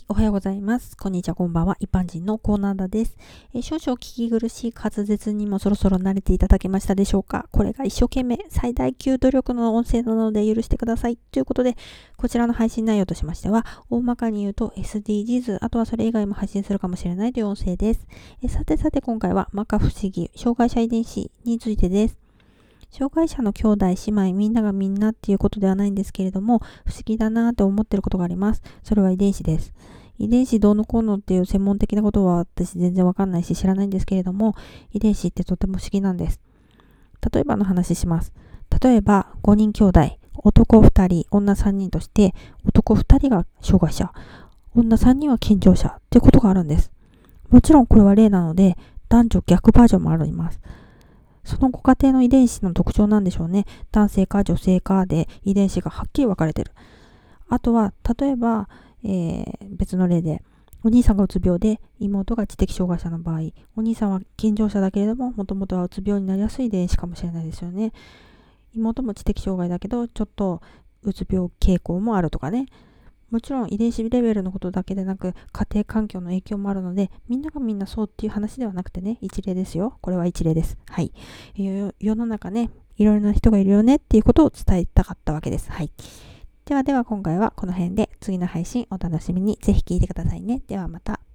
い、おはようございます。こんにちは、こんばんは。一般人のコーナーだです。えー少々聞き苦しい滑舌にもそろそろ慣れていただけましたでしょうかこれが一生懸命最大級努力の音声なので許してください。ということで、こちらの配信内容としましては、大まかに言うと SDGs、あとはそれ以外も配信するかもしれないという音声です。えーさてさて今回は、摩訶不思議、障害者遺伝子についてです。障害者の兄弟、姉妹、みんながみんなっていうことではないんですけれども、不思議だなって思ってることがあります。それは遺伝子です。遺伝子どうのこうのっていう専門的なことは私全然わかんないし知らないんですけれども、遺伝子ってとても不思議なんです。例えばの話します。例えば5人兄弟、男2人、女3人として、男2人が障害者、女3人は健常者っていうことがあるんです。もちろんこれは例なので、男女逆バージョンもあります。そのご家庭の遺伝子の特徴なんでしょうね。男性か女性かで遺伝子がはっきり分かれてる。あとは、例えば、えー別の例で、お兄さんがうつ病で妹が知的障害者の場合、お兄さんは健常者だけれども、もともとはうつ病になりやすい遺伝子かもしれないですよね。妹も知的障害だけど、ちょっとうつ病傾向もあるとかね。もちろん遺伝子レベルのことだけでなく、家庭環境の影響もあるので、みんながみんなそうっていう話ではなくてね、一例ですよ。これは一例です。はい。世の中ね、いろいろな人がいるよねっていうことを伝えたかったわけです。はい。ではでは今回はこの辺で次の配信お楽しみにぜひ聴いてくださいね。ではまた。